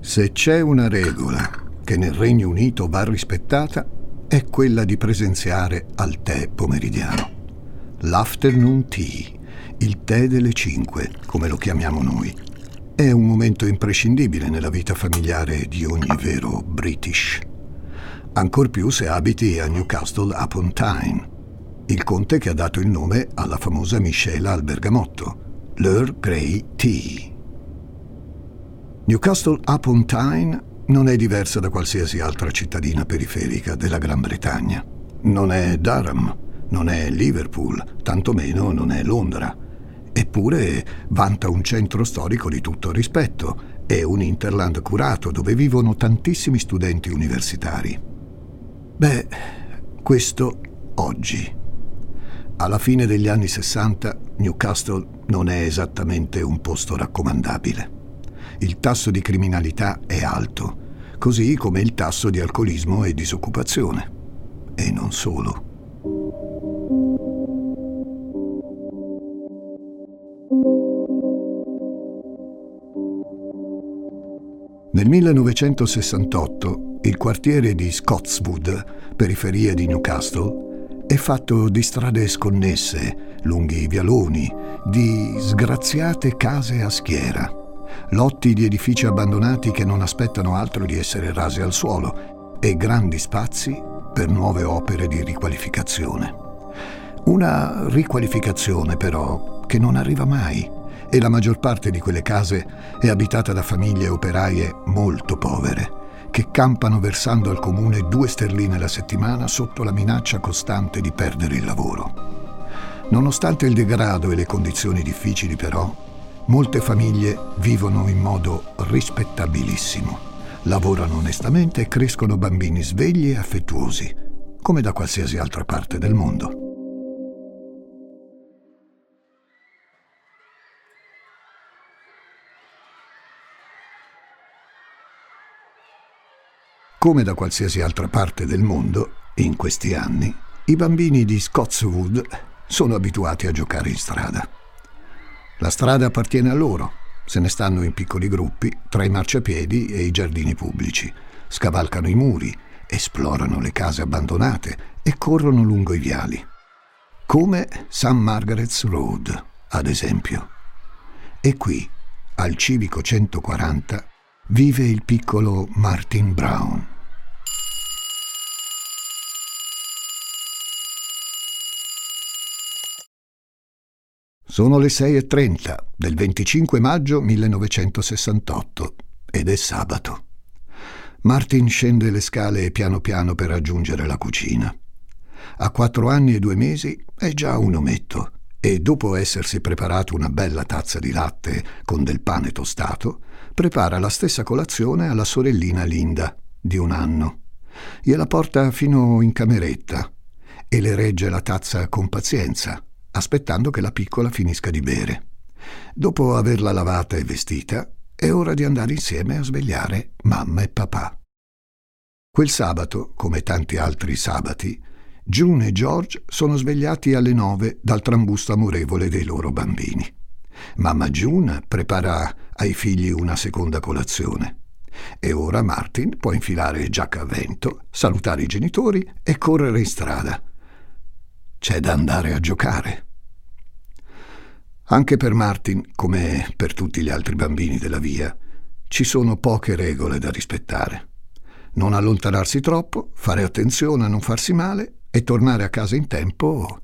Se c'è una regola che nel Regno Unito va rispettata, è quella di presenziare al tè pomeridiano. L'afternoon tea, il tè delle 5, come lo chiamiamo noi, è un momento imprescindibile nella vita familiare di ogni vero British. Ancor più se abiti a Newcastle upon Tyne, il conte che ha dato il nome alla famosa miscela al bergamotto, l'Earl Grey Tea. Newcastle upon Tyne non è diversa da qualsiasi altra cittadina periferica della Gran Bretagna. Non è Durham, non è Liverpool, tantomeno non è Londra. Eppure vanta un centro storico di tutto rispetto e un interland curato dove vivono tantissimi studenti universitari. Beh, questo oggi. Alla fine degli anni 60 Newcastle non è esattamente un posto raccomandabile. Il tasso di criminalità è alto, così come il tasso di alcolismo e disoccupazione. E non solo. Nel 1968 il quartiere di Scotswood, periferia di Newcastle, è fatto di strade sconnesse, lunghi vialoni, di sgraziate case a schiera, lotti di edifici abbandonati che non aspettano altro di essere rasi al suolo e grandi spazi per nuove opere di riqualificazione. Una riqualificazione però che non arriva mai e la maggior parte di quelle case è abitata da famiglie operaie molto povere, che campano versando al comune due sterline la settimana sotto la minaccia costante di perdere il lavoro. Nonostante il degrado e le condizioni difficili però, molte famiglie vivono in modo rispettabilissimo, lavorano onestamente e crescono bambini svegli e affettuosi, come da qualsiasi altra parte del mondo. Come da qualsiasi altra parte del mondo, in questi anni, i bambini di Scotswood sono abituati a giocare in strada. La strada appartiene a loro, se ne stanno in piccoli gruppi tra i marciapiedi e i giardini pubblici, scavalcano i muri, esplorano le case abbandonate e corrono lungo i viali. Come St. Margaret's Road, ad esempio. E qui, al civico 140, vive il piccolo Martin Brown. Sono le 6.30 del 25 maggio 1968 ed è sabato. Martin scende le scale piano piano per raggiungere la cucina. A quattro anni e due mesi è già un ometto e dopo essersi preparato una bella tazza di latte con del pane tostato, prepara la stessa colazione alla sorellina Linda, di un anno. Gliela porta fino in cameretta e le regge la tazza con pazienza aspettando che la piccola finisca di bere. Dopo averla lavata e vestita, è ora di andare insieme a svegliare mamma e papà. Quel sabato, come tanti altri sabati, June e George sono svegliati alle nove dal trambusto amorevole dei loro bambini. Mamma June prepara ai figli una seconda colazione. E ora Martin può infilare giacca a vento, salutare i genitori e correre in strada. C'è da andare a giocare. Anche per Martin, come per tutti gli altri bambini della via, ci sono poche regole da rispettare. Non allontanarsi troppo, fare attenzione a non farsi male e tornare a casa in tempo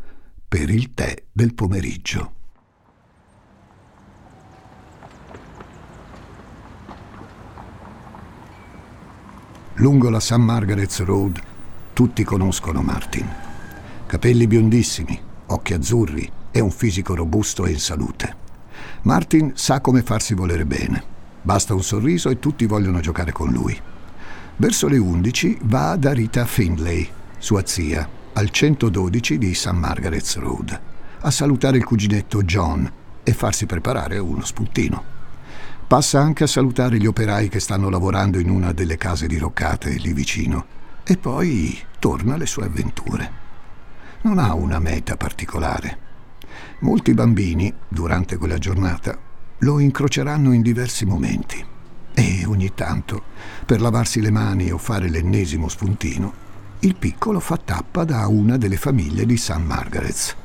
per il tè del pomeriggio. Lungo la St. Margaret's Road tutti conoscono Martin capelli biondissimi, occhi azzurri e un fisico robusto e in salute. Martin sa come farsi volere bene. Basta un sorriso e tutti vogliono giocare con lui. Verso le 11 va da Rita Findlay, sua zia, al 112 di St. Margaret's Road, a salutare il cuginetto John e farsi preparare uno spuntino. Passa anche a salutare gli operai che stanno lavorando in una delle case diroccate lì vicino e poi torna alle sue avventure non ha una meta particolare. Molti bambini, durante quella giornata, lo incroceranno in diversi momenti e ogni tanto, per lavarsi le mani o fare l'ennesimo spuntino, il piccolo fa tappa da una delle famiglie di St. Margaret's.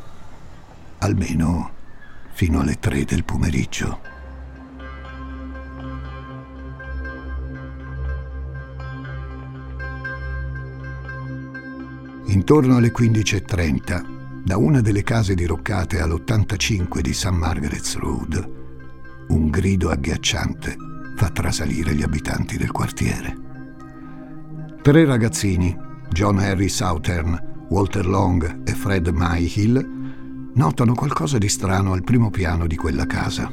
Almeno fino alle tre del pomeriggio. Intorno alle 15.30, da una delle case diroccate all'85 di St. Margaret's Road, un grido agghiacciante fa trasalire gli abitanti del quartiere. Tre ragazzini, John Harry Southern, Walter Long e Fred Myhill, notano qualcosa di strano al primo piano di quella casa.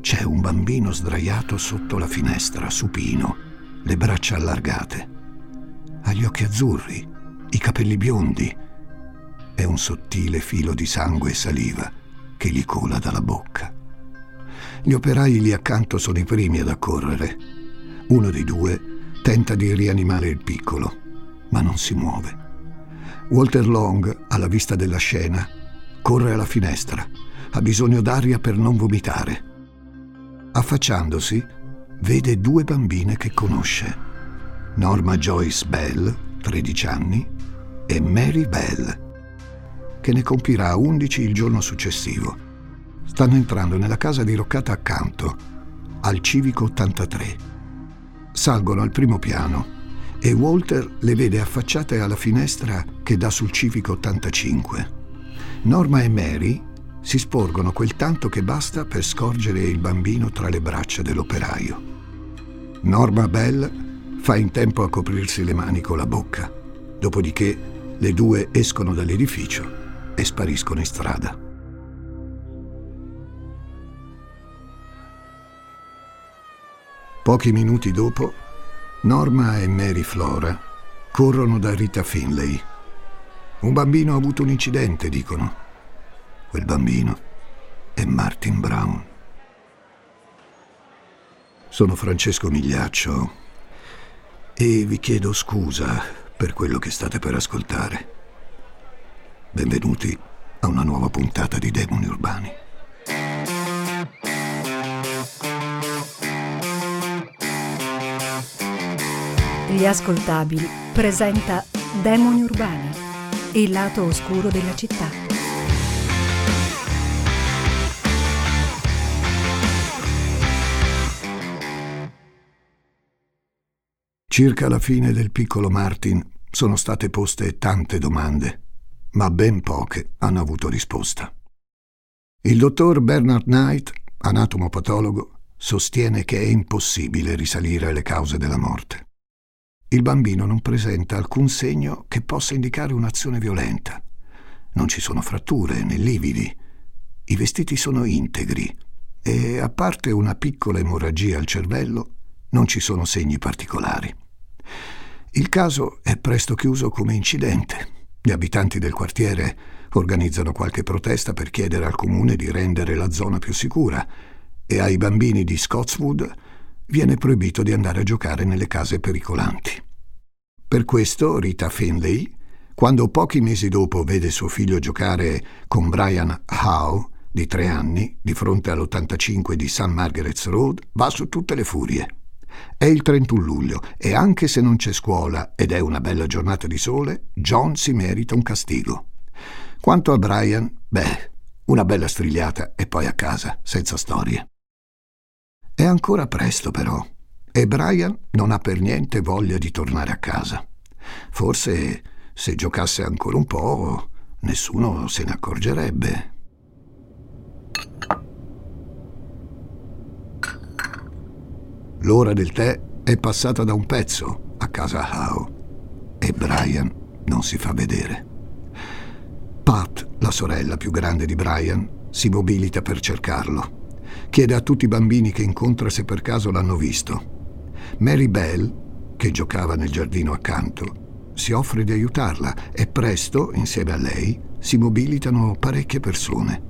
C'è un bambino sdraiato sotto la finestra, supino, le braccia allargate. Ha gli occhi azzurri, i capelli biondi e un sottile filo di sangue e saliva che gli cola dalla bocca. Gli operai lì accanto sono i primi ad accorrere. Uno dei due tenta di rianimare il piccolo, ma non si muove. Walter Long, alla vista della scena, corre alla finestra. Ha bisogno d'aria per non vomitare. Affacciandosi, vede due bambine che conosce. Norma Joyce Bell, 13 anni, e Mary Bell, che ne compirà 11 il giorno successivo. Stanno entrando nella casa diroccata accanto, al Civico 83. Salgono al primo piano e Walter le vede affacciate alla finestra che dà sul Civico 85. Norma e Mary si sporgono quel tanto che basta per scorgere il bambino tra le braccia dell'operaio. Norma Bell fa in tempo a coprirsi le mani con la bocca, dopodiché le due escono dall'edificio e spariscono in strada. Pochi minuti dopo, Norma e Mary Flora corrono da Rita Finlay. Un bambino ha avuto un incidente, dicono. Quel bambino è Martin Brown. Sono Francesco Migliaccio e vi chiedo scusa per quello che state per ascoltare. Benvenuti a una nuova puntata di Demoni Urbani. Gli ascoltabili presenta Demoni Urbani, il lato oscuro della città. Circa la fine del piccolo Martin sono state poste tante domande, ma ben poche hanno avuto risposta. Il dottor Bernard Knight, anatomopatologo, sostiene che è impossibile risalire alle cause della morte. Il bambino non presenta alcun segno che possa indicare un'azione violenta. Non ci sono fratture né lividi. I vestiti sono integri e, a parte una piccola emorragia al cervello, non ci sono segni particolari. Il caso è presto chiuso come incidente. Gli abitanti del quartiere organizzano qualche protesta per chiedere al comune di rendere la zona più sicura e ai bambini di Scotswood viene proibito di andare a giocare nelle case pericolanti. Per questo Rita Finlay, quando pochi mesi dopo vede suo figlio giocare con Brian Howe, di tre anni, di fronte all'85 di St. Margaret's Road, va su tutte le furie. È il 31 luglio e anche se non c'è scuola ed è una bella giornata di sole, John si merita un castigo. Quanto a Brian, beh, una bella strigliata e poi a casa, senza storie. È ancora presto però, e Brian non ha per niente voglia di tornare a casa. Forse se giocasse ancora un po', nessuno se ne accorgerebbe. L'ora del tè è passata da un pezzo a casa Howe e Brian non si fa vedere. Pat, la sorella più grande di Brian, si mobilita per cercarlo. Chiede a tutti i bambini che incontra se per caso l'hanno visto. Mary Bell, che giocava nel giardino accanto, si offre di aiutarla e presto, insieme a lei, si mobilitano parecchie persone.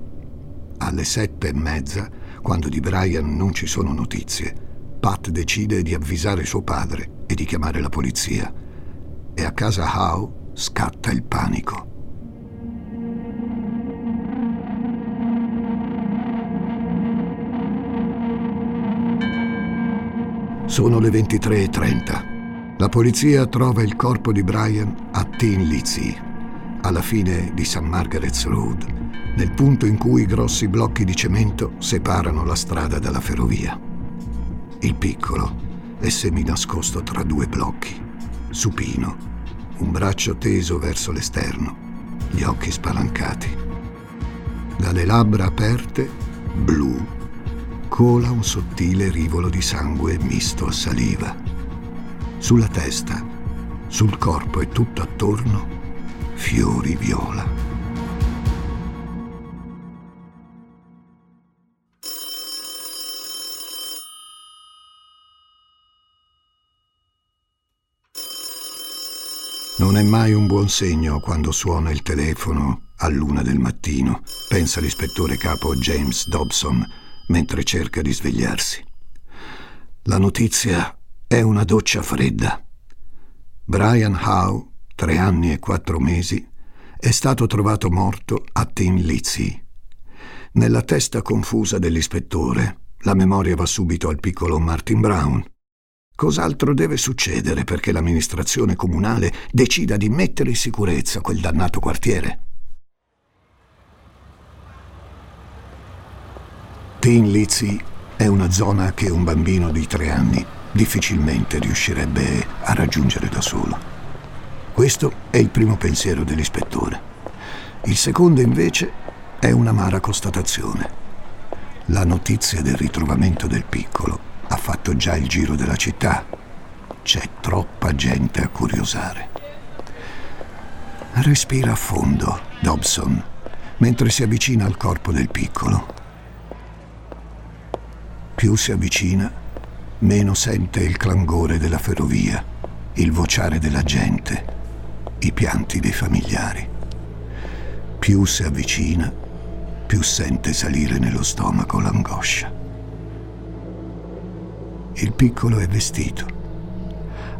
Alle sette e mezza, quando di Brian non ci sono notizie, Pat decide di avvisare suo padre e di chiamare la polizia. E a casa Howe scatta il panico. Sono le 23.30. La polizia trova il corpo di Brian a Tin Lizzy, alla fine di St. Margaret's Road, nel punto in cui grossi blocchi di cemento separano la strada dalla ferrovia. Il piccolo è seminascosto tra due blocchi, supino, un braccio teso verso l'esterno, gli occhi spalancati. Dalle labbra aperte, blu, cola un sottile rivolo di sangue misto a saliva. Sulla testa, sul corpo e tutto attorno, fiori viola. Non è mai un buon segno quando suona il telefono a luna del mattino, pensa l'ispettore capo James Dobson mentre cerca di svegliarsi. La notizia è una doccia fredda. Brian Howe, tre anni e quattro mesi, è stato trovato morto a Tin Lizzie. Nella testa confusa dell'ispettore, la memoria va subito al piccolo Martin Brown, Cos'altro deve succedere perché l'amministrazione comunale decida di mettere in sicurezza quel dannato quartiere? Teen Lizzie è una zona che un bambino di tre anni difficilmente riuscirebbe a raggiungere da solo. Questo è il primo pensiero dell'ispettore. Il secondo invece è un'amara constatazione. La notizia del ritrovamento del piccolo ha fatto già il giro della città. C'è troppa gente a curiosare. Respira a fondo, Dobson, mentre si avvicina al corpo del piccolo. Più si avvicina, meno sente il clangore della ferrovia, il vociare della gente, i pianti dei familiari. Più si avvicina, più sente salire nello stomaco l'angoscia. Il piccolo è vestito.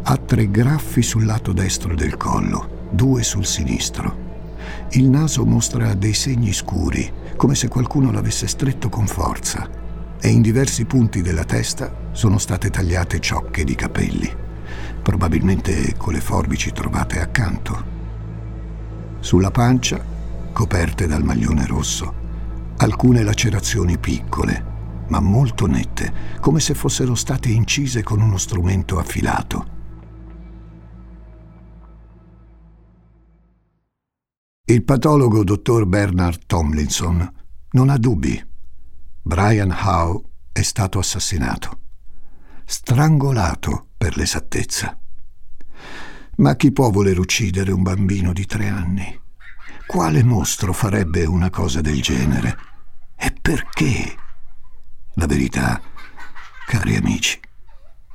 Ha tre graffi sul lato destro del collo, due sul sinistro. Il naso mostra dei segni scuri, come se qualcuno l'avesse stretto con forza, e in diversi punti della testa sono state tagliate ciocche di capelli, probabilmente con le forbici trovate accanto. Sulla pancia, coperte dal maglione rosso, alcune lacerazioni piccole, ma molto nette, come se fossero state incise con uno strumento affilato. Il patologo dottor Bernard Tomlinson non ha dubbi. Brian Howe è stato assassinato. Strangolato, per l'esattezza. Ma chi può voler uccidere un bambino di tre anni? Quale mostro farebbe una cosa del genere? E perché? La verità, cari amici,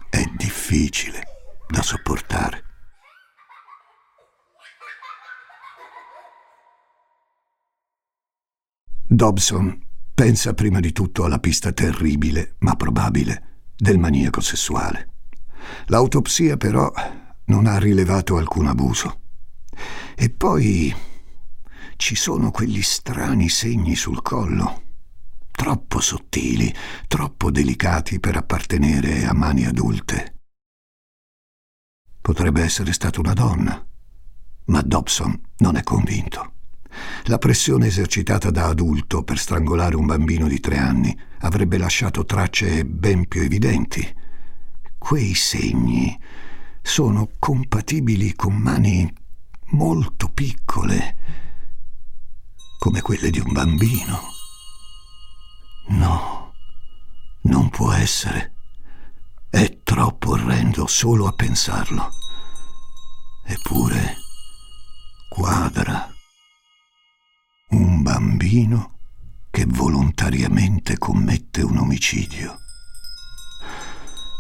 è difficile da sopportare. Dobson pensa prima di tutto alla pista terribile, ma probabile, del maniaco sessuale. L'autopsia però non ha rilevato alcun abuso. E poi ci sono quegli strani segni sul collo troppo sottili, troppo delicati per appartenere a mani adulte. Potrebbe essere stata una donna, ma Dobson non è convinto. La pressione esercitata da adulto per strangolare un bambino di tre anni avrebbe lasciato tracce ben più evidenti. Quei segni sono compatibili con mani molto piccole, come quelle di un bambino. No, non può essere. È troppo orrendo solo a pensarlo. Eppure quadra. Un bambino che volontariamente commette un omicidio.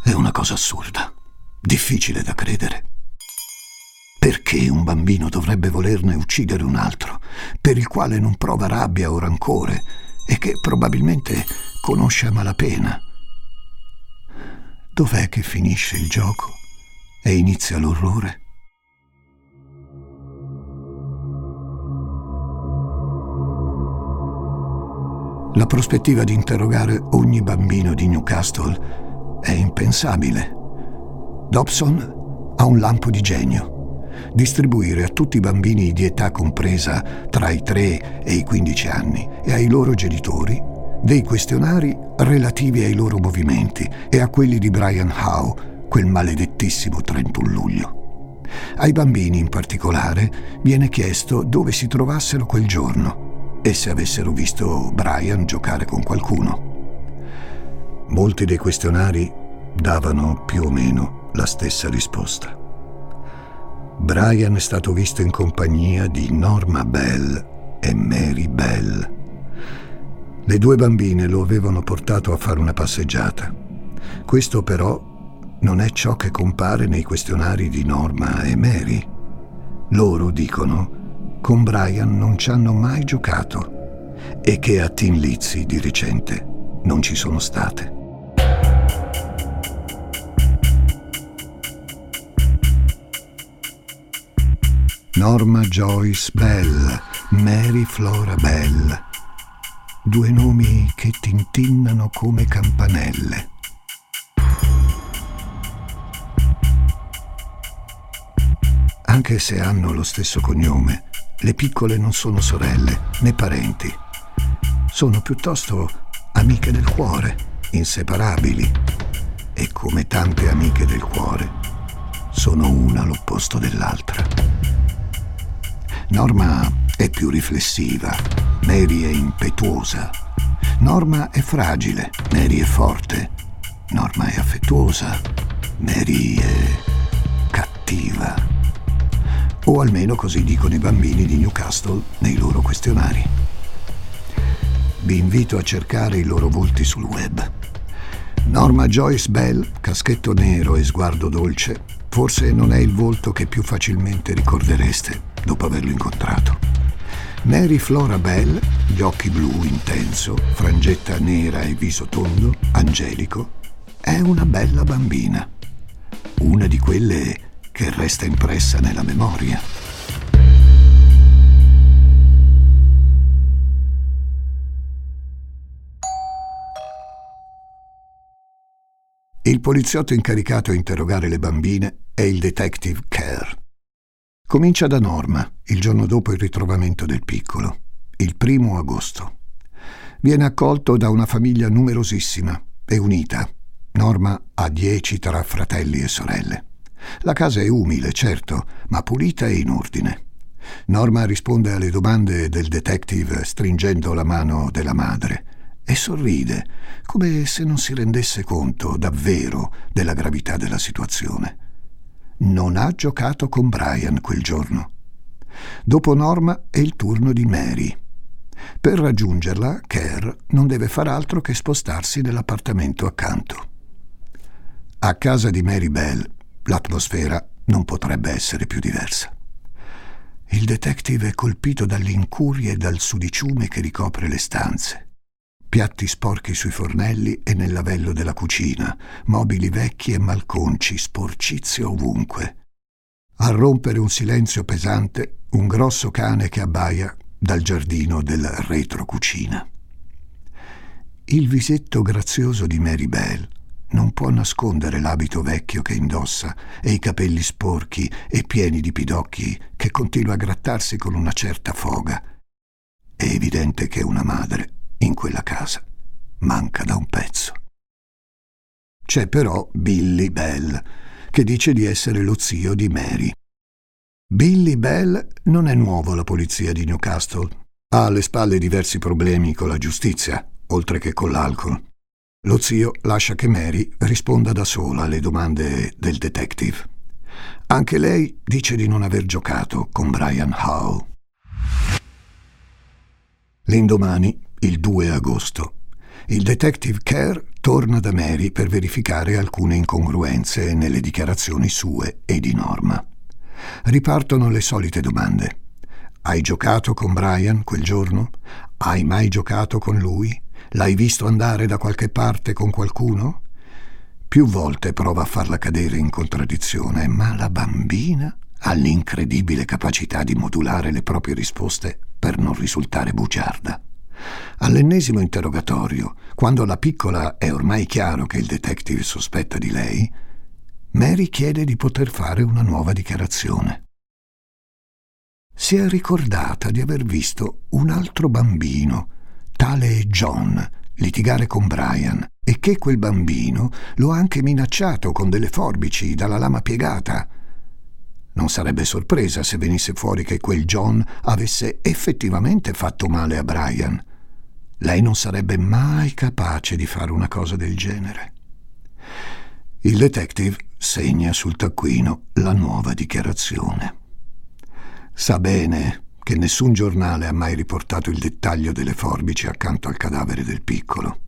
È una cosa assurda, difficile da credere. Perché un bambino dovrebbe volerne uccidere un altro, per il quale non prova rabbia o rancore? E che probabilmente conosce a malapena. Dov'è che finisce il gioco e inizia l'orrore? La prospettiva di interrogare ogni bambino di Newcastle è impensabile Dobson ha un lampo di genio. Distribuire a tutti i bambini di età compresa tra i 3 e i 15 anni e ai loro genitori dei questionari relativi ai loro movimenti e a quelli di Brian Howe quel maledettissimo 31 luglio. Ai bambini in particolare viene chiesto dove si trovassero quel giorno e se avessero visto Brian giocare con qualcuno. Molti dei questionari davano più o meno la stessa risposta. Brian è stato visto in compagnia di Norma Bell e Mary Bell. Le due bambine lo avevano portato a fare una passeggiata. Questo però non è ciò che compare nei questionari di Norma e Mary. Loro dicono con Brian non ci hanno mai giocato e che a Tin Lizzy di recente non ci sono state. Norma Joyce Bell, Mary Flora Bell. Due nomi che tintinnano come campanelle. Anche se hanno lo stesso cognome, le piccole non sono sorelle né parenti. Sono piuttosto amiche del cuore, inseparabili. E come tante amiche del cuore, sono una l'opposto dell'altra. Norma è più riflessiva, Mary è impetuosa. Norma è fragile, Mary è forte. Norma è affettuosa, Mary è cattiva. O almeno così dicono i bambini di Newcastle nei loro questionari. Vi invito a cercare i loro volti sul web. Norma Joyce Bell, caschetto nero e sguardo dolce, forse non è il volto che più facilmente ricordereste dopo averlo incontrato. Mary Flora Bell, gli occhi blu intenso, frangetta nera e viso tondo, angelico, è una bella bambina. Una di quelle che resta impressa nella memoria. Il poliziotto incaricato a interrogare le bambine è il detective Kerr. Comincia da Norma, il giorno dopo il ritrovamento del piccolo, il primo agosto. Viene accolto da una famiglia numerosissima e unita. Norma ha dieci tra fratelli e sorelle. La casa è umile, certo, ma pulita e in ordine. Norma risponde alle domande del detective stringendo la mano della madre e sorride, come se non si rendesse conto davvero della gravità della situazione non ha giocato con Brian quel giorno. Dopo Norma è il turno di Mary. Per raggiungerla, Kerr non deve far altro che spostarsi nell'appartamento accanto. A casa di Mary Bell l'atmosfera non potrebbe essere più diversa. Il detective è colpito dall'incuria e dal sudiciume che ricopre le stanze piatti sporchi sui fornelli e nel lavello della cucina, mobili vecchi e malconci, sporcizie ovunque. A rompere un silenzio pesante, un grosso cane che abbaia dal giardino del retrocucina. Il visetto grazioso di Mary Bell non può nascondere l'abito vecchio che indossa e i capelli sporchi e pieni di pidocchi che continua a grattarsi con una certa foga. È evidente che una madre in quella casa. Manca da un pezzo. C'è però Billy Bell, che dice di essere lo zio di Mary. Billy Bell non è nuovo alla polizia di Newcastle. Ha alle spalle diversi problemi con la giustizia, oltre che con l'alcol. Lo zio lascia che Mary risponda da sola alle domande del detective. Anche lei dice di non aver giocato con Brian Howe. L'indomani il 2 agosto. Il detective Kerr torna da Mary per verificare alcune incongruenze nelle dichiarazioni sue e di Norma. Ripartono le solite domande. Hai giocato con Brian quel giorno? Hai mai giocato con lui? L'hai visto andare da qualche parte con qualcuno? Più volte prova a farla cadere in contraddizione, ma la bambina ha l'incredibile capacità di modulare le proprie risposte per non risultare bugiarda. All'ennesimo interrogatorio, quando alla piccola è ormai chiaro che il detective sospetta di lei, Mary chiede di poter fare una nuova dichiarazione. Si è ricordata di aver visto un altro bambino, tale John, litigare con Brian e che quel bambino lo ha anche minacciato con delle forbici dalla lama piegata. Non sarebbe sorpresa se venisse fuori che quel John avesse effettivamente fatto male a Brian. Lei non sarebbe mai capace di fare una cosa del genere. Il detective segna sul taccuino la nuova dichiarazione. Sa bene che nessun giornale ha mai riportato il dettaglio delle forbici accanto al cadavere del piccolo.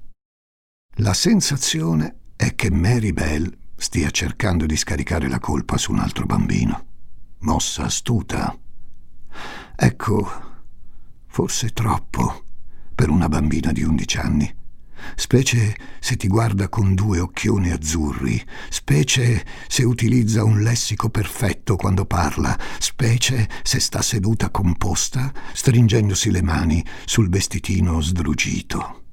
La sensazione è che Mary Bell stia cercando di scaricare la colpa su un altro bambino. Mossa astuta. Ecco, forse troppo per una bambina di undici anni. Specie se ti guarda con due occhioni azzurri, specie se utilizza un lessico perfetto quando parla, specie se sta seduta composta, stringendosi le mani sul vestitino sdrugito.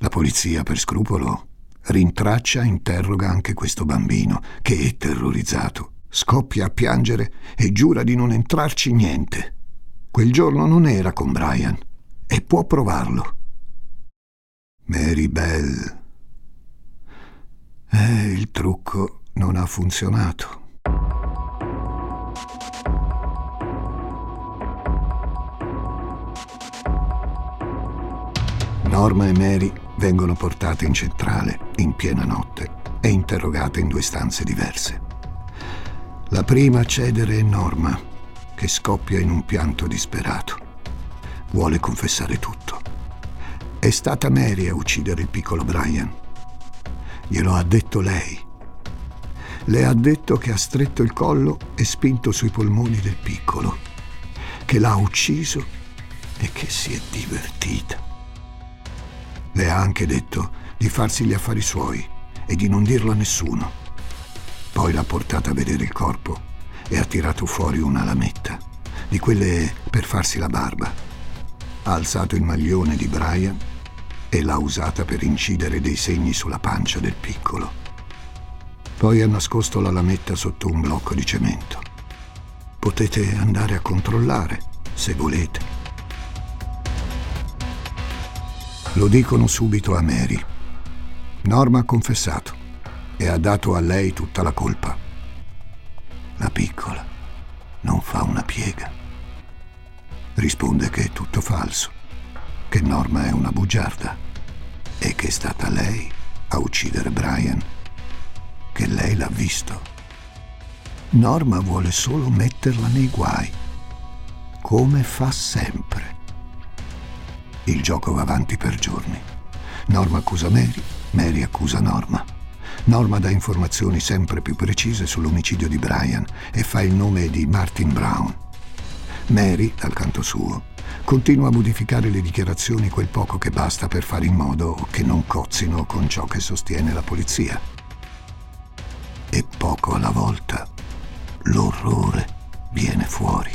La polizia, per scrupolo, rintraccia e interroga anche questo bambino, che è terrorizzato, scoppia a piangere e giura di non entrarci niente. Quel giorno non era con Brian e può provarlo. Mary Bell. Eh, il trucco non ha funzionato. Norma e Mary vengono portate in centrale in piena notte e interrogate in due stanze diverse. La prima a cedere è Norma, che scoppia in un pianto disperato. Vuole confessare tutto. È stata Mary a uccidere il piccolo Brian. Glielo ha detto lei. Le ha detto che ha stretto il collo e spinto sui polmoni del piccolo, che l'ha ucciso e che si è divertita. Le ha anche detto di farsi gli affari suoi e di non dirlo a nessuno. Poi l'ha portata a vedere il corpo e ha tirato fuori una lametta, di quelle per farsi la barba. Ha alzato il maglione di Brian e l'ha usata per incidere dei segni sulla pancia del piccolo. Poi ha nascosto la lametta sotto un blocco di cemento. Potete andare a controllare, se volete. Lo dicono subito a Mary. Norma ha confessato e ha dato a lei tutta la colpa. La piccola non fa una piega. Risponde che è tutto falso, che Norma è una bugiarda e che è stata lei a uccidere Brian, che lei l'ha visto. Norma vuole solo metterla nei guai, come fa sempre. Il gioco va avanti per giorni. Norma accusa Mary, Mary accusa Norma. Norma dà informazioni sempre più precise sull'omicidio di Brian e fa il nome di Martin Brown. Mary, dal canto suo, continua a modificare le dichiarazioni quel poco che basta per fare in modo che non cozzino con ciò che sostiene la polizia. E poco alla volta l'orrore viene fuori.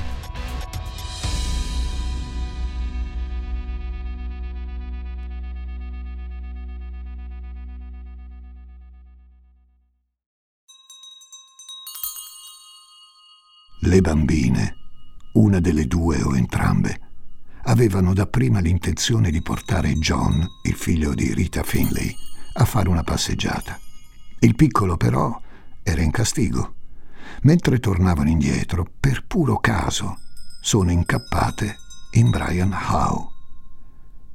Le bambine, una delle due o entrambe, avevano dapprima l'intenzione di portare John, il figlio di Rita Finlay, a fare una passeggiata. Il piccolo però era in castigo. Mentre tornavano indietro, per puro caso, sono incappate in Brian Howe.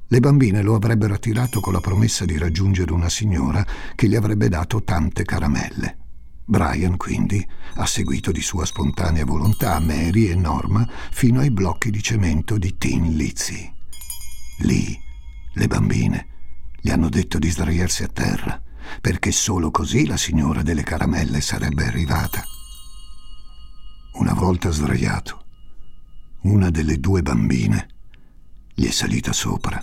Le bambine lo avrebbero attirato con la promessa di raggiungere una signora che gli avrebbe dato tante caramelle. Brian, quindi, ha seguito di sua spontanea volontà Mary e Norma fino ai blocchi di cemento di Tin Lizzy. Lì, le bambine gli hanno detto di sdraiarsi a terra, perché solo così la signora delle caramelle sarebbe arrivata. Una volta sdraiato, una delle due bambine gli è salita sopra,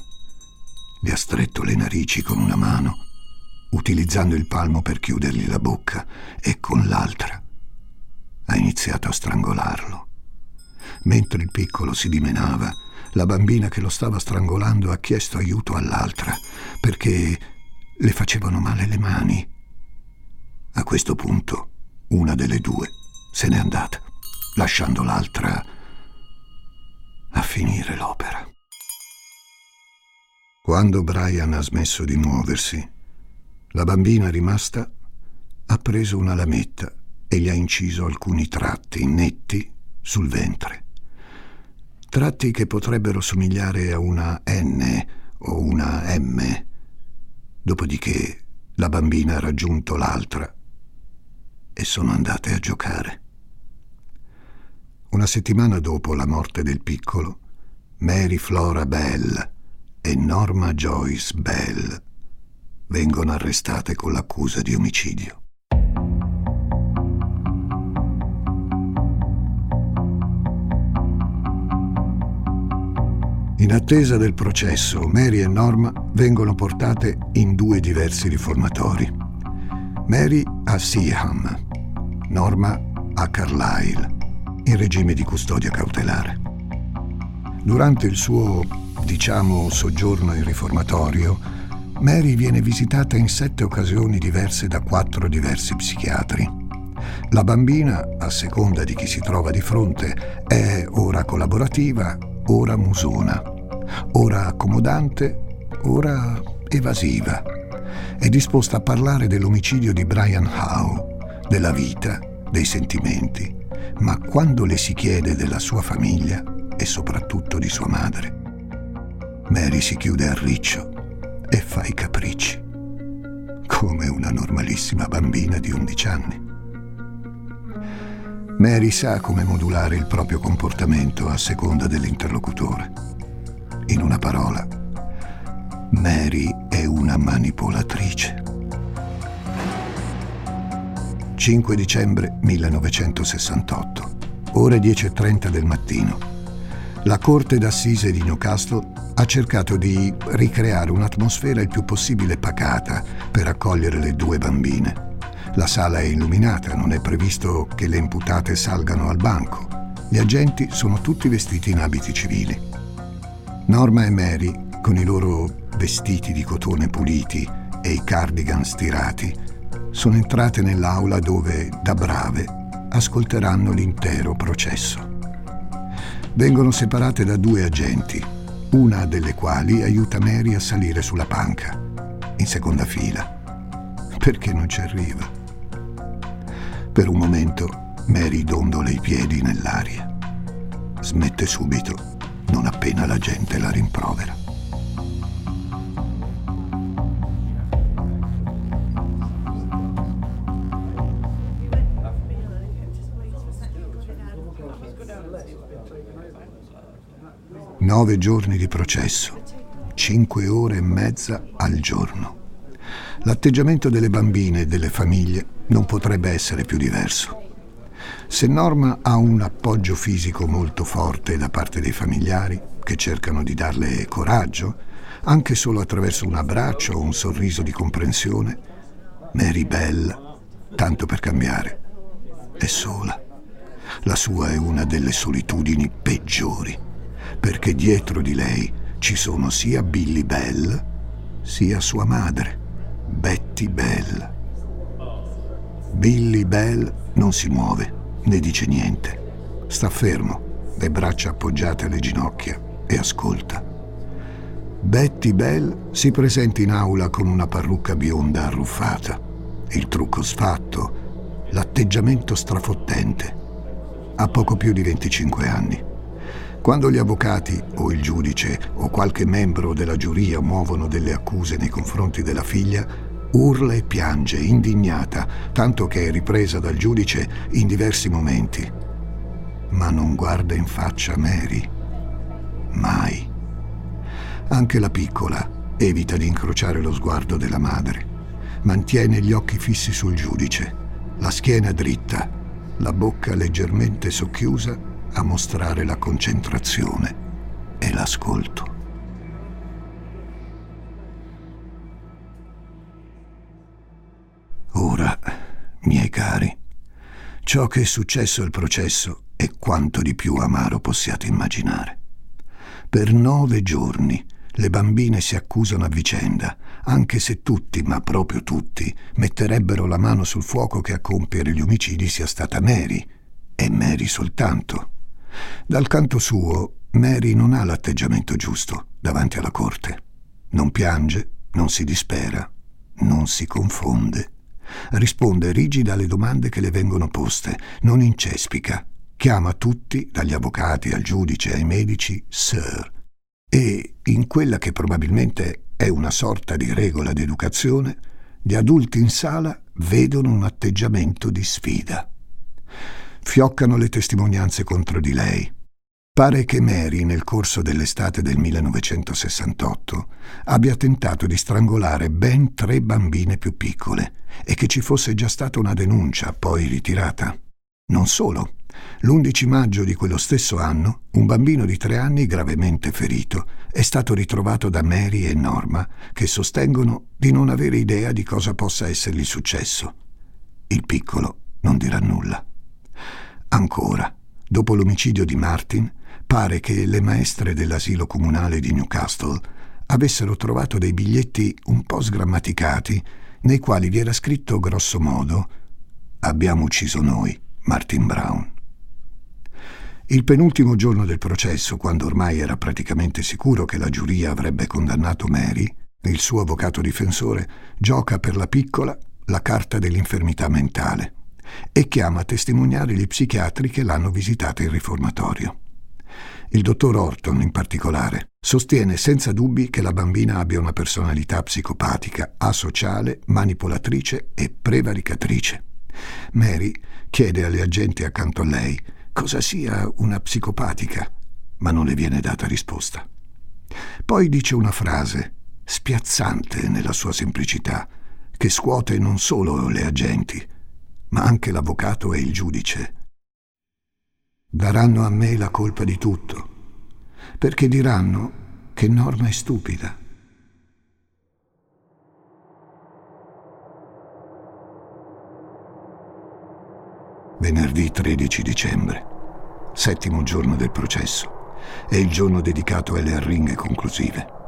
gli ha stretto le narici con una mano utilizzando il palmo per chiudergli la bocca e con l'altra ha iniziato a strangolarlo. Mentre il piccolo si dimenava, la bambina che lo stava strangolando ha chiesto aiuto all'altra perché le facevano male le mani. A questo punto, una delle due se n'è andata, lasciando l'altra a finire l'opera. Quando Brian ha smesso di muoversi, la bambina rimasta ha preso una lametta e gli ha inciso alcuni tratti netti sul ventre. Tratti che potrebbero somigliare a una N o una M. Dopodiché la bambina ha raggiunto l'altra e sono andate a giocare. Una settimana dopo la morte del piccolo, Mary Flora Bell e Norma Joyce Bell vengono arrestate con l'accusa di omicidio. In attesa del processo, Mary e Norma vengono portate in due diversi riformatori. Mary a Seaham, Norma a Carlisle, in regime di custodia cautelare. Durante il suo, diciamo, soggiorno in riformatorio, Mary viene visitata in sette occasioni diverse da quattro diversi psichiatri. La bambina, a seconda di chi si trova di fronte, è ora collaborativa, ora musona ora accomodante, ora evasiva. È disposta a parlare dell'omicidio di Brian Howe, della vita, dei sentimenti, ma quando le si chiede della sua famiglia e soprattutto di sua madre, Mary si chiude a riccio e fa i capricci, come una normalissima bambina di 11 anni. Mary sa come modulare il proprio comportamento a seconda dell'interlocutore. In una parola, Mary è una manipolatrice. 5 dicembre 1968, ore 10.30 del mattino. La Corte d'Assise di Newcastle ha cercato di ricreare un'atmosfera il più possibile pacata per accogliere le due bambine. La sala è illuminata, non è previsto che le imputate salgano al banco. Gli agenti sono tutti vestiti in abiti civili. Norma e Mary, con i loro vestiti di cotone puliti e i cardigan stirati, sono entrate nell'aula dove, da brave, ascolteranno l'intero processo. Vengono separate da due agenti, una delle quali aiuta Mary a salire sulla panca, in seconda fila, perché non ci arriva. Per un momento Mary dondola i piedi nell'aria. Smette subito non appena la gente la rimprovera. Nove giorni di processo, cinque ore e mezza al giorno. L'atteggiamento delle bambine e delle famiglie non potrebbe essere più diverso. Se Norma ha un appoggio fisico molto forte da parte dei familiari, che cercano di darle coraggio, anche solo attraverso un abbraccio o un sorriso di comprensione, Mary Bell, tanto per cambiare, è sola. La sua è una delle solitudini peggiori, perché dietro di lei ci sono sia Billy Bell, sia sua madre, Betty Bell. Billy Bell non si muove né dice niente. Sta fermo, le braccia appoggiate alle ginocchia e ascolta. Betty Bell si presenta in aula con una parrucca bionda arruffata, il trucco sfatto, l'atteggiamento strafottente. Ha poco più di 25 anni. Quando gli avvocati o il giudice o qualche membro della giuria muovono delle accuse nei confronti della figlia, urla e piange, indignata, tanto che è ripresa dal giudice in diversi momenti. Ma non guarda in faccia Mary. Mai. Anche la piccola evita di incrociare lo sguardo della madre. Mantiene gli occhi fissi sul giudice, la schiena dritta, la bocca leggermente socchiusa a mostrare la concentrazione e l'ascolto. Ora, miei cari, ciò che è successo al processo è quanto di più amaro possiate immaginare. Per nove giorni le bambine si accusano a vicenda, anche se tutti, ma proprio tutti, metterebbero la mano sul fuoco che a compiere gli omicidi sia stata Mary, e Mary soltanto. Dal canto suo, Mary non ha l'atteggiamento giusto davanti alla corte. Non piange, non si dispera, non si confonde. Risponde rigida alle domande che le vengono poste, non incespica. Chiama tutti, dagli avvocati al giudice ai medici, Sir. E in quella che probabilmente è una sorta di regola d'educazione, gli adulti in sala vedono un atteggiamento di sfida. Fioccano le testimonianze contro di lei. Pare che Mary, nel corso dell'estate del 1968, abbia tentato di strangolare ben tre bambine più piccole e che ci fosse già stata una denuncia, poi ritirata. Non solo. L'11 maggio di quello stesso anno, un bambino di tre anni gravemente ferito è stato ritrovato da Mary e Norma, che sostengono di non avere idea di cosa possa essergli successo. Il piccolo non dirà nulla. Ancora, dopo l'omicidio di Martin, pare che le maestre dell'asilo comunale di Newcastle avessero trovato dei biglietti un po' sgrammaticati nei quali vi era scritto grosso modo Abbiamo ucciso noi, Martin Brown. Il penultimo giorno del processo, quando ormai era praticamente sicuro che la giuria avrebbe condannato Mary, il suo avvocato difensore gioca per la piccola la carta dell'infermità mentale e chiama a testimoniare gli psichiatri che l'hanno visitata in riformatorio. Il dottor Orton, in particolare, sostiene senza dubbi che la bambina abbia una personalità psicopatica, asociale, manipolatrice e prevaricatrice. Mary chiede alle agenti accanto a lei cosa sia una psicopatica, ma non le viene data risposta. Poi dice una frase, spiazzante nella sua semplicità, che scuote non solo le agenti, ma anche l'avvocato e il giudice daranno a me la colpa di tutto, perché diranno che Norma è stupida. Venerdì 13 dicembre, settimo giorno del processo, è il giorno dedicato alle arringhe conclusive.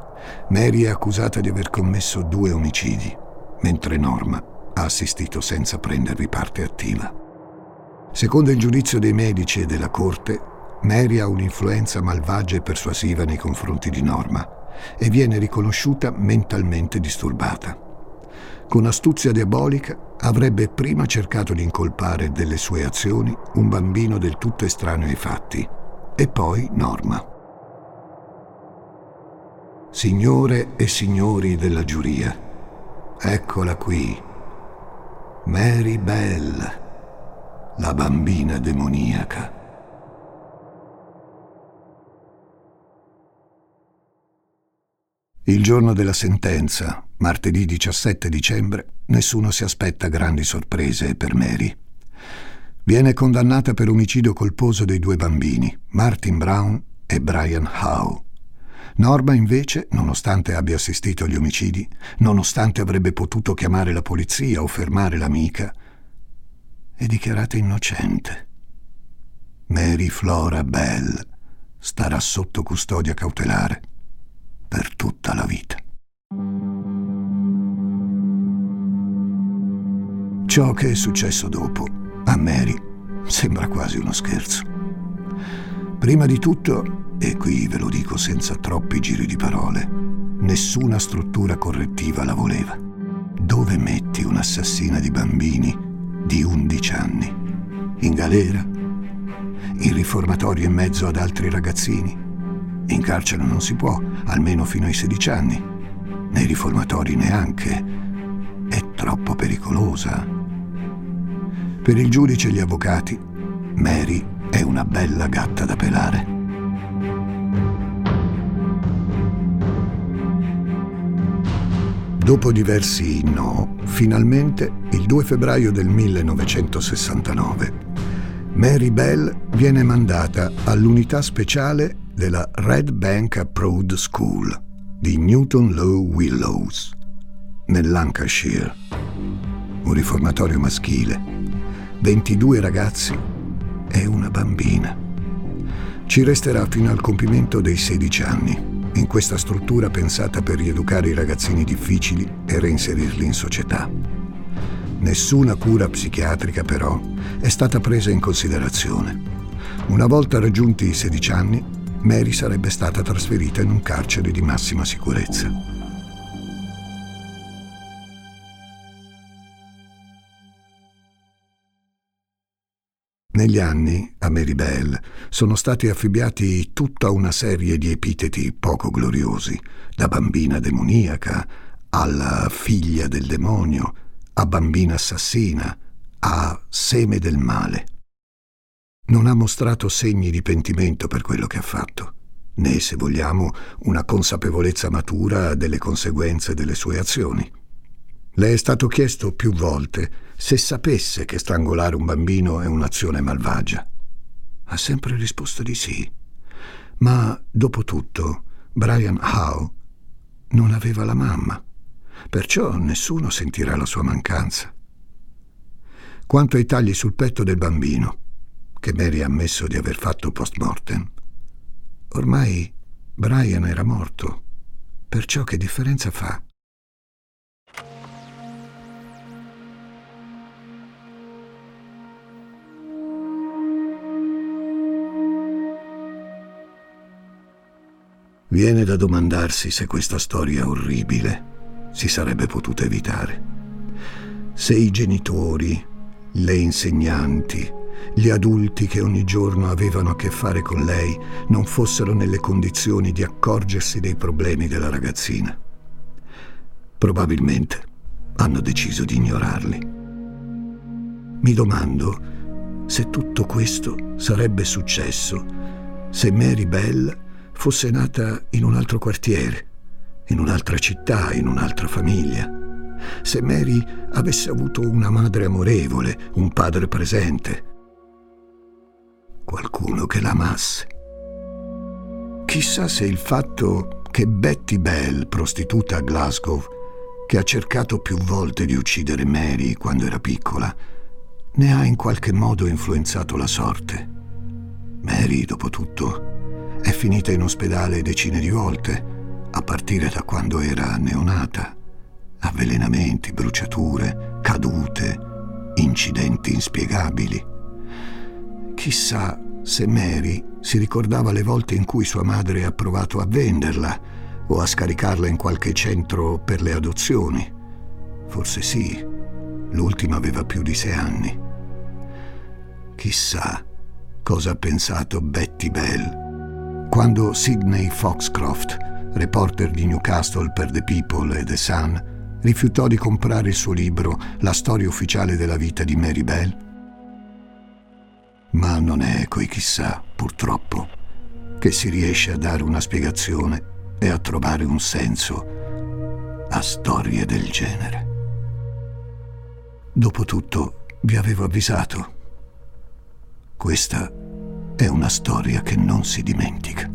Mary è accusata di aver commesso due omicidi, mentre Norma ha assistito senza prendervi parte attiva. Secondo il giudizio dei medici e della corte, Mary ha un'influenza malvagia e persuasiva nei confronti di Norma e viene riconosciuta mentalmente disturbata. Con astuzia diabolica avrebbe prima cercato di incolpare delle sue azioni un bambino del tutto estraneo ai fatti e poi Norma. Signore e signori della giuria, eccola qui, Mary Bell la bambina demoniaca. Il giorno della sentenza, martedì 17 dicembre, nessuno si aspetta grandi sorprese per Mary. Viene condannata per omicidio colposo dei due bambini, Martin Brown e Brian Howe. Norma invece, nonostante abbia assistito agli omicidi, nonostante avrebbe potuto chiamare la polizia o fermare l'amica, è dichiarata innocente. Mary Flora Bell starà sotto custodia cautelare per tutta la vita. Ciò che è successo dopo a Mary sembra quasi uno scherzo. Prima di tutto, e qui ve lo dico senza troppi giri di parole, nessuna struttura correttiva la voleva. Dove metti un'assassina di bambini di 11 anni, in galera, in riformatorio in mezzo ad altri ragazzini. In carcere non si può, almeno fino ai 16 anni. Nei riformatori neanche. È troppo pericolosa. Per il giudice e gli avvocati, Mary è una bella gatta da pelare. Dopo diversi no, finalmente, il 2 febbraio del 1969, Mary Bell viene mandata all'unità speciale della Red Bank Approved School di Newton Low Willows, nel Lancashire. Un riformatorio maschile, 22 ragazzi e una bambina. Ci resterà fino al compimento dei 16 anni in questa struttura pensata per rieducare i ragazzini difficili e reinserirli in società. Nessuna cura psichiatrica però è stata presa in considerazione. Una volta raggiunti i 16 anni, Mary sarebbe stata trasferita in un carcere di massima sicurezza. Negli anni, a Mary Bell, sono stati affibbiati tutta una serie di epiteti poco gloriosi, da bambina demoniaca alla figlia del demonio, a bambina assassina, a seme del male. Non ha mostrato segni di pentimento per quello che ha fatto, né, se vogliamo, una consapevolezza matura delle conseguenze delle sue azioni. Le è stato chiesto più volte se sapesse che strangolare un bambino è un'azione malvagia. Ha sempre risposto di sì. Ma, dopo tutto, Brian Howe non aveva la mamma, perciò nessuno sentirà la sua mancanza. Quanto ai tagli sul petto del bambino, che Mary ha ammesso di aver fatto post mortem, ormai Brian era morto, perciò che differenza fa? Viene da domandarsi se questa storia orribile si sarebbe potuta evitare. Se i genitori, le insegnanti, gli adulti che ogni giorno avevano a che fare con lei non fossero nelle condizioni di accorgersi dei problemi della ragazzina. Probabilmente hanno deciso di ignorarli. Mi domando se tutto questo sarebbe successo se Mary Bell fosse nata in un altro quartiere, in un'altra città, in un'altra famiglia. Se Mary avesse avuto una madre amorevole, un padre presente, qualcuno che l'amasse. Chissà se il fatto che Betty Bell, prostituta a Glasgow, che ha cercato più volte di uccidere Mary quando era piccola, ne ha in qualche modo influenzato la sorte. Mary, dopo tutto, è finita in ospedale decine di volte, a partire da quando era neonata. Avvelenamenti, bruciature, cadute, incidenti inspiegabili. Chissà se Mary si ricordava le volte in cui sua madre ha provato a venderla o a scaricarla in qualche centro per le adozioni. Forse sì, l'ultima aveva più di sei anni. Chissà cosa ha pensato Betty Bell quando Sidney Foxcroft, reporter di Newcastle per The People e The Sun, rifiutò di comprare il suo libro La storia ufficiale della vita di Mary Bell? Ma non è coi chissà, purtroppo, che si riesce a dare una spiegazione e a trovare un senso a storie del genere. Dopotutto, vi avevo avvisato. Questa è una storia che non si dimentica.